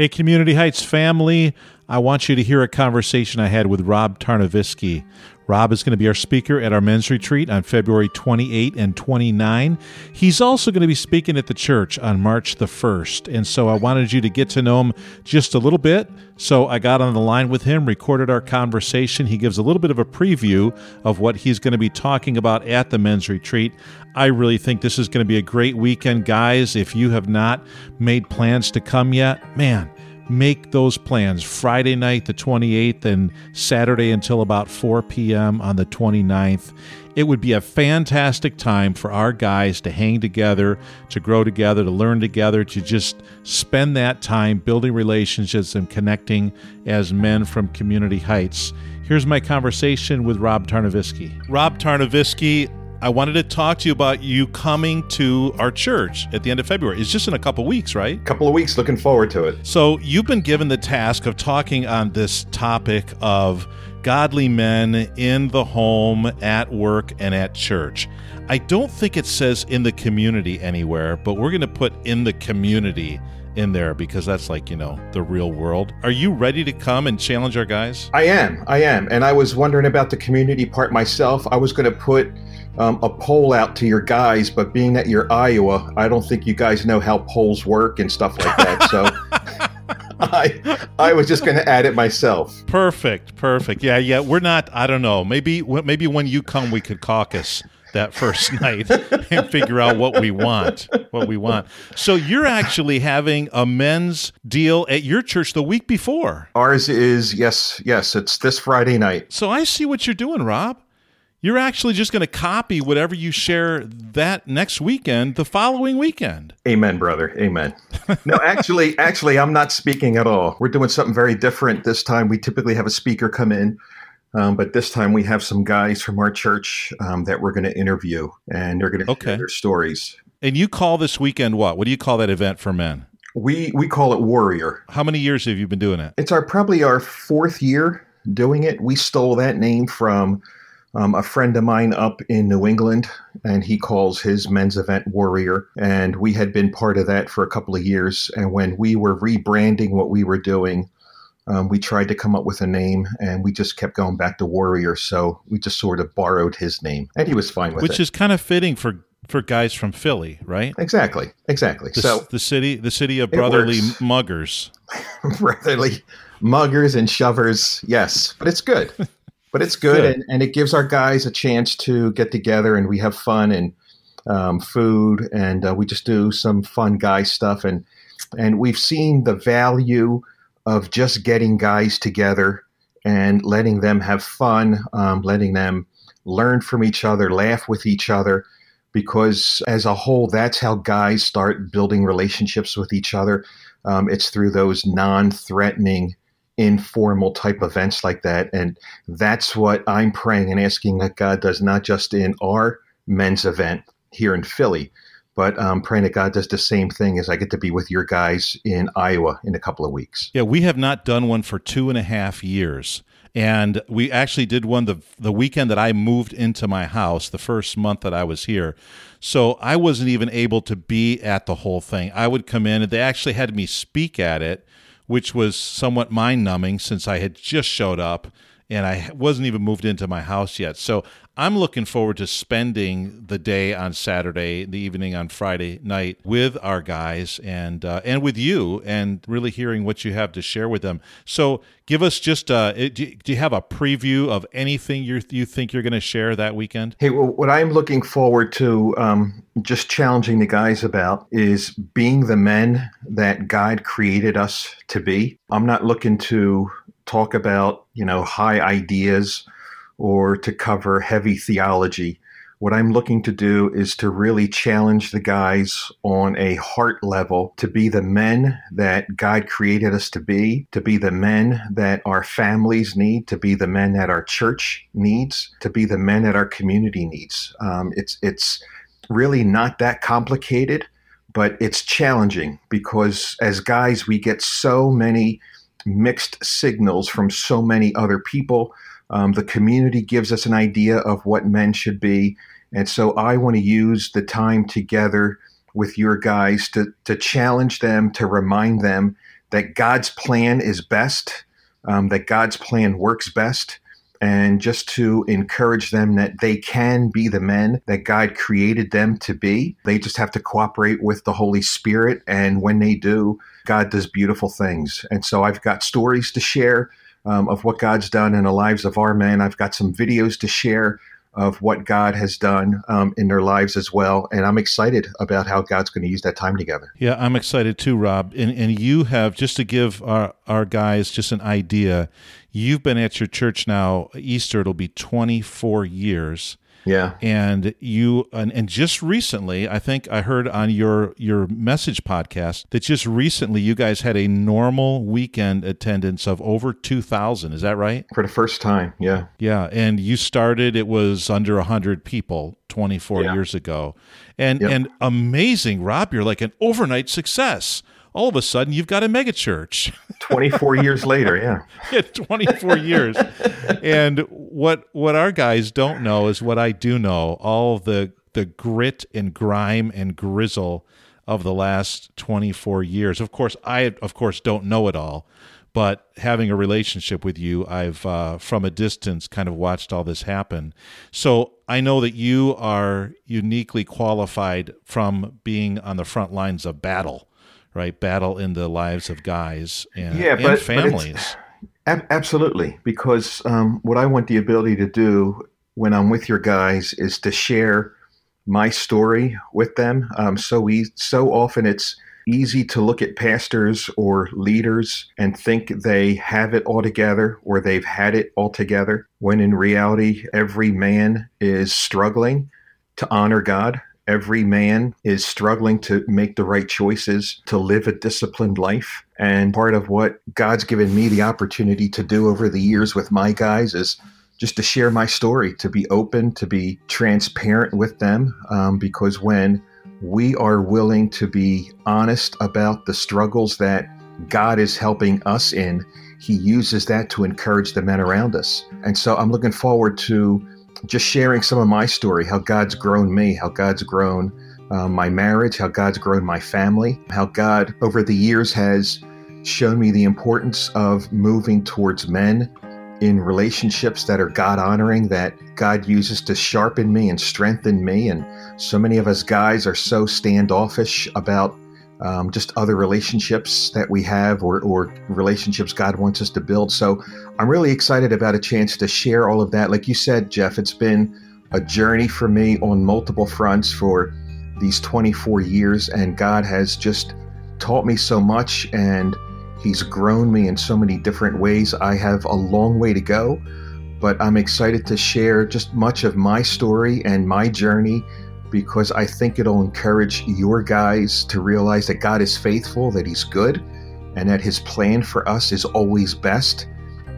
Hey, Community Heights family, I want you to hear a conversation I had with Rob Tarnovisky. Rob is going to be our speaker at our men's retreat on February 28 and 29. He's also going to be speaking at the church on March the 1st. And so I wanted you to get to know him just a little bit. So I got on the line with him, recorded our conversation. He gives a little bit of a preview of what he's going to be talking about at the men's retreat. I really think this is going to be a great weekend, guys. If you have not made plans to come yet, man, make those plans Friday night, the 28th, and Saturday until about 4 p.m. on the 29th. It would be a fantastic time for our guys to hang together, to grow together, to learn together, to just spend that time building relationships and connecting as men from Community Heights. Here's my conversation with Rob Tarnovisky. Rob Tarnovisky, I wanted to talk to you about you coming to our church at the end of February. It's just in a couple weeks, right? Couple of weeks. Looking forward to it. So you've been given the task of talking on this topic of godly men in the home, at work, and at church. I don't think it says in the community anywhere, but we're going to put in the community in there because that's like, you know, the real world. Are you ready to come and challenge our guys? I am. I am. And I was wondering about the community part myself. I was going to put um, a poll out to your guys, but being that you're Iowa, I don't think you guys know how polls work and stuff like that. So I I was just going to add it myself. Perfect, perfect. Yeah, yeah. We're not. I don't know. Maybe maybe when you come, we could caucus that first night and figure out what we want. What we want. So you're actually having a men's deal at your church the week before. Ours is yes, yes. It's this Friday night. So I see what you're doing, Rob you're actually just going to copy whatever you share that next weekend the following weekend amen brother amen no actually actually i'm not speaking at all we're doing something very different this time we typically have a speaker come in um, but this time we have some guys from our church um, that we're going to interview and they're going to okay. share their stories and you call this weekend what what do you call that event for men we we call it warrior how many years have you been doing it it's our probably our fourth year doing it we stole that name from um, a friend of mine up in New England, and he calls his men's event Warrior. And we had been part of that for a couple of years. And when we were rebranding what we were doing, um, we tried to come up with a name, and we just kept going back to Warrior. So we just sort of borrowed his name, and he was fine with Which it. Which is kind of fitting for for guys from Philly, right? Exactly, exactly. The, so the city, the city of brotherly muggers, brotherly muggers and shovers. Yes, but it's good. but it's good, good. And, and, it gives our guys a chance to get together and we have fun and um, food and uh, we just do some fun guy stuff and and we've seen the value of just getting guys together and letting them have fun, um, letting them learn from each other, laugh with each other, because as a whole, that's how guys start building relationships with each other. Um, it's through those non-threatening informal type events like that. And that's what I'm praying and asking that God does not just in our men's event here in Philly, but um, praying that God does the same thing as I get to be with your guys in Iowa in a couple of weeks. Yeah, we have not done one for two and a half years. And we actually did one the the weekend that I moved into my house, the first month that I was here. So I wasn't even able to be at the whole thing. I would come in and they actually had me speak at it which was somewhat mind numbing since I had just showed up and I wasn't even moved into my house yet. So I'm looking forward to spending the day on Saturday, the evening on Friday night with our guys and uh, and with you, and really hearing what you have to share with them. So give us just uh, do you have a preview of anything you you think you're going to share that weekend? Hey, well, what I'm looking forward to, um, just challenging the guys about, is being the men that God created us to be. I'm not looking to talk about you know high ideas or to cover heavy theology. What I'm looking to do is to really challenge the guys on a heart level to be the men that God created us to be, to be the men that our families need, to be the men that our church needs, to be the men that our community needs. Um, it's it's really not that complicated, but it's challenging because as guys we get so many mixed signals from so many other people um, the community gives us an idea of what men should be. And so I want to use the time together with your guys to, to challenge them, to remind them that God's plan is best, um, that God's plan works best, and just to encourage them that they can be the men that God created them to be. They just have to cooperate with the Holy Spirit. And when they do, God does beautiful things. And so I've got stories to share um, of what God's done in the lives of our men. I've got some videos to share of what God has done um, in their lives as well. And I'm excited about how God's going to use that time together. Yeah, I'm excited too, Rob. And, and you have, just to give our, our guys just an idea, you've been at your church now, Easter, it'll be 24 years. Yeah. And you and, and just recently, I think I heard on your your message podcast that just recently you guys had a normal weekend attendance of over 2000, is that right? For the first time, yeah. Yeah, and you started it was under 100 people 24 yeah. years ago. And yep. and amazing, Rob, you're like an overnight success all of a sudden you've got a megachurch. 24 years later, yeah. yeah, 24 years. And what what our guys don't know is what I do know, all the the grit and grime and grizzle of the last 24 years. Of course, I of course don't know it all, but having a relationship with you, I've uh, from a distance kind of watched all this happen. So I know that you are uniquely qualified from being on the front lines of battle right? Battle in the lives of guys and, yeah, but, and families. But absolutely, because um, what I want the ability to do when I'm with your guys is to share my story with them. Um, so we so often it's easy to look at pastors or leaders and think they have it all together or they've had it all together when in reality every man is struggling to honor God Every man is struggling to make the right choices to live a disciplined life. And part of what God's given me the opportunity to do over the years with my guys is just to share my story, to be open, to be transparent with them. Um, because when we are willing to be honest about the struggles that God is helping us in, He uses that to encourage the men around us. And so I'm looking forward to just sharing some of my story, how God's grown me, how God's grown uh, my marriage, how God's grown my family, how God over the years has shown me the importance of moving towards men in relationships that are God honoring, that God uses to sharpen me and strengthen me. And so many of us guys are so standoffish about um, just other relationships that we have or, or relationships God wants us to build. So I'm really excited about a chance to share all of that. Like you said, Jeff, it's been a journey for me on multiple fronts for these 24 years, and God has just taught me so much and He's grown me in so many different ways. I have a long way to go, but I'm excited to share just much of my story and my journey because I think it'll encourage your guys to realize that God is faithful, that He's good, and that His plan for us is always best.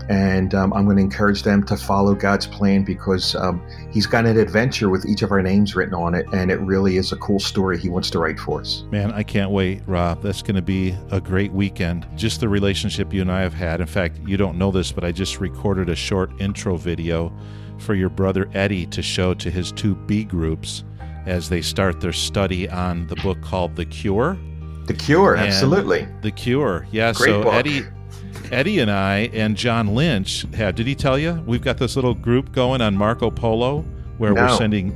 And um, I'm going to encourage them to follow God's plan because um, He's got an adventure with each of our names written on it. And it really is a cool story He wants to write for us. Man, I can't wait, Rob. That's going to be a great weekend. Just the relationship you and I have had. In fact, you don't know this, but I just recorded a short intro video for your brother Eddie to show to his two B groups as they start their study on the book called The Cure. The Cure, and absolutely. The Cure, yeah. Great so book. Eddie, Eddie and I and John Lynch have. Did he tell you we've got this little group going on Marco Polo where no. we're sending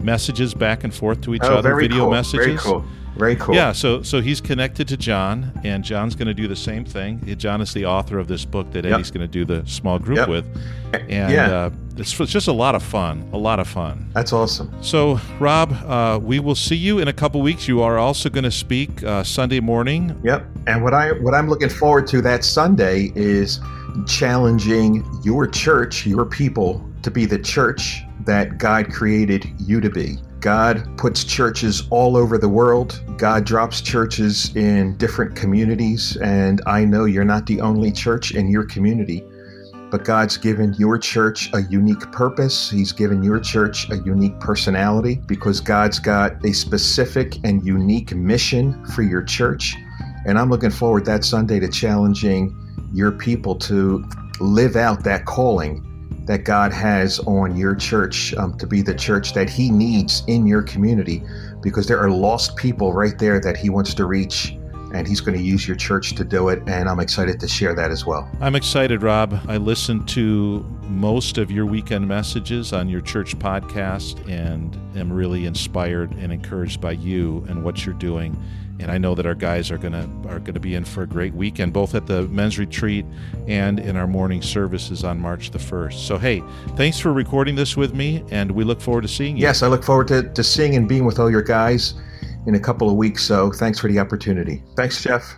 messages back and forth to each oh, other, video cool. messages. Very cool. Very cool. Yeah, so so he's connected to John, and John's going to do the same thing. John is the author of this book that Eddie's yep. going to do the small group yep. with, and yeah. uh, it's, it's, just a lot of fun. A lot of fun. That's awesome. So, Rob, uh, we will see you in a couple weeks. You are also going to speak uh, Sunday morning. Yep. And what I what I'm looking forward to that Sunday is challenging your church, your people, to be the church that God created you to be. God puts churches all over the world. God drops churches in different communities. And I know you're not the only church in your community, but God's given your church a unique purpose. He's given your church a unique personality because God's got a specific and unique mission for your church. And I'm looking forward that Sunday to challenging your people to live out that calling that God has on your church um, to be the church that He needs in your community because there are lost people right there that He wants to reach and He's going to use your church to do it. And I'm excited to share that as well. I'm excited, Rob. I listened to most of your weekend messages on your church podcast and am really inspired and encouraged by you and what you're doing and I know that our guys are gonna are gonna be in for a great weekend, both at the men's retreat and in our morning services on March the first. So hey, thanks for recording this with me, and we look forward to seeing you. Yes, I look forward to, to seeing and being with all your guys in a couple of weeks. So thanks for the opportunity. Thanks, Jeff.